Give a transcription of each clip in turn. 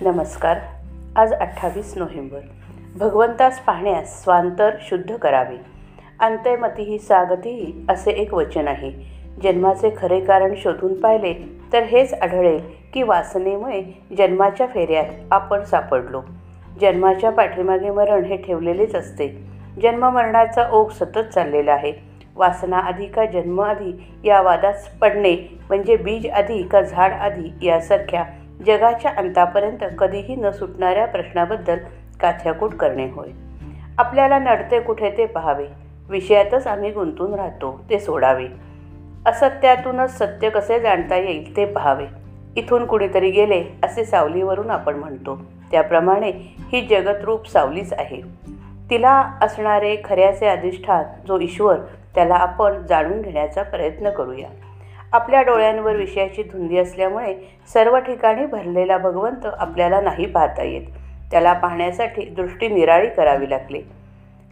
नमस्कार. आज अठ्ठावीस नोव्हेंबर. भगवंतास पाहण्यास स्वांतर शुद्ध करावे. अंतयमती ही सागती असे एक वचन आहे. जन्माचे खरे कारण शोधून पाहिले तर हेच आढळेल की वासनेमुळे जन्माच्या फेऱ्यात आपण सापडलो. जन्माच्या पाठीमागे मरण हे ठेवलेलेच असते. जन्ममरणाचा ओघ सतत चाललेला आहे. वासना आधी का जन्म आधी या वादात पडणे म्हणजे बीज आधी का झाड आधी यासारख्या जगाच्या अंतापर्यंत कधीही न सुटणाऱ्या प्रश्नाबद्दल काथ्याकूट करणे होय. आपल्याला नडते कुठे ते पाहावे. विषयातच आम्ही गुंतून राहतो ते सोडावे. असत्यातूनच सत्य कसे जाणता येईल ते पाहावे. इथून कुणीतरी गेले असे सावलीवरून आपण म्हणतो. त्याप्रमाणे ही जगतरूप सावलीच आहे. तिला असणारे खऱ्याचे अधिष्ठान जो ईश्वर त्याला आपण जाणून घेण्याचा प्रयत्न करूया. आपल्या डोळ्यांवर विषयाची धुंदी असल्यामुळे सर्व ठिकाणी भरलेला भगवंत आपल्याला नाही पाहता येत. त्याला पाहण्यासाठी दृष्टी निराळी करावी लागली.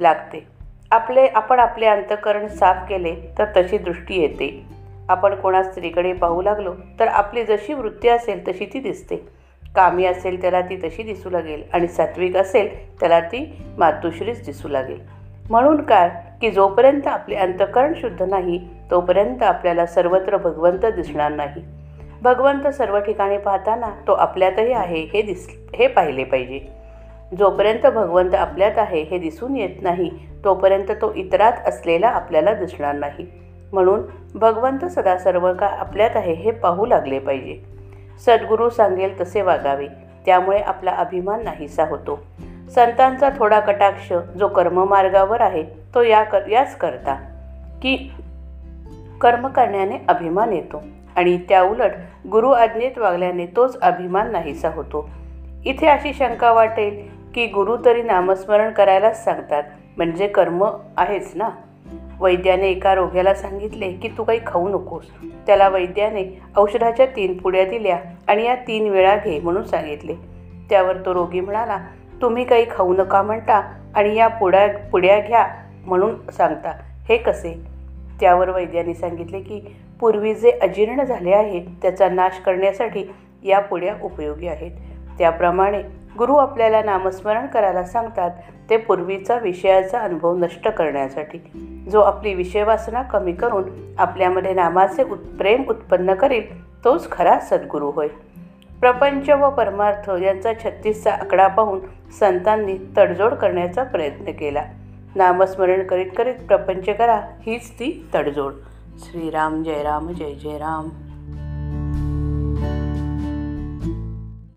लागते. आपले आपण आपले अंतकरण साफ केले तर तशी दृष्टी येते. आपण कोणा स्त्रीकडे पाहू लागलो तर आपली जशी वृत्ती असेल तशी ती दिसते. कामी असेल त्याला ती तशी दिसू लागेल आणि सात्विक असेल त्याला ती मातुश्रीच दिसू लागेल. म्हणून काय? की जोपर्यंत आपले अंतकरण शुद्ध नाही तोपर्यंत आपल्याला सर्वत्र भगवंत दिसणार नाही. भगवंत सर्व ठिकाणी पाहताना तो आपल्यातही आहे हे दिस हे पाहिले पाहिजे. जोपर्यंत भगवंत आपल्यात आहे हे दिसून येत नाही तोपर्यंत तो इतरात असलेला आपल्याला दिसणार नाही. म्हणून भगवंत सदा सर्व का आपल्यात आहे हे पाहू लागले पाहिजे. सद्गुरू सांगेल तसे वागावे त्यामुळे आपला अभिमान नाहीसा होतो. संतांचा थोडा कटाक्ष जो कर्ममार्गावर आहे तो या कर याच करता की कर्म करण्याने अभिमान येतो आणि त्या उलट गुरु आज्ञेत वागल्याने तोच अभिमान नाहीसा होतो. इथे अशी शंका वाटेल की गुरु तरी नामस्मरण करायलाच सांगतात म्हणजे कर्म आहेच ना? वैद्याने एका रोग्याला सांगितले की तू काही खाऊ नकोस. त्याला वैद्याने औषधाच्या तीन पुड्या दिल्या आणि या तीन वेळा घे म्हणून सांगितले. त्यावर तो रोगी म्हणाला तुम्ही काही खाऊ नका म्हणता आणि या पुड्या पुड्या घ्या म्हणून सांगता. हे कसे? त्यावर वैद्यांनी सांगितले की पूर्वी जे अजीर्ण झाले आहे त्याचा नाश करण्यासाठी या पुड्या उपयोगी आहेत. त्याप्रमाणे गुरु आपल्याला नामस्मरण करायला सांगतात ते पूर्वीचा विषयाचा अनुभव नष्ट करण्यासाठी. जो आपली विषयवासना कमी करून आपल्यामध्ये नामाचे उत् प्रेम उत्पन्न करेल तोच खरा सद्गुरू होय. प्रपंच व परमार्थ यांचा छत्तीसचा आकडा पाहून संतांनी तडजोड करण्याचा प्रयत्न केला. नामस्मरण करीत करीत प्रपंच करा हीच ती तडजोड. श्रीराम जय राम जय जय राम.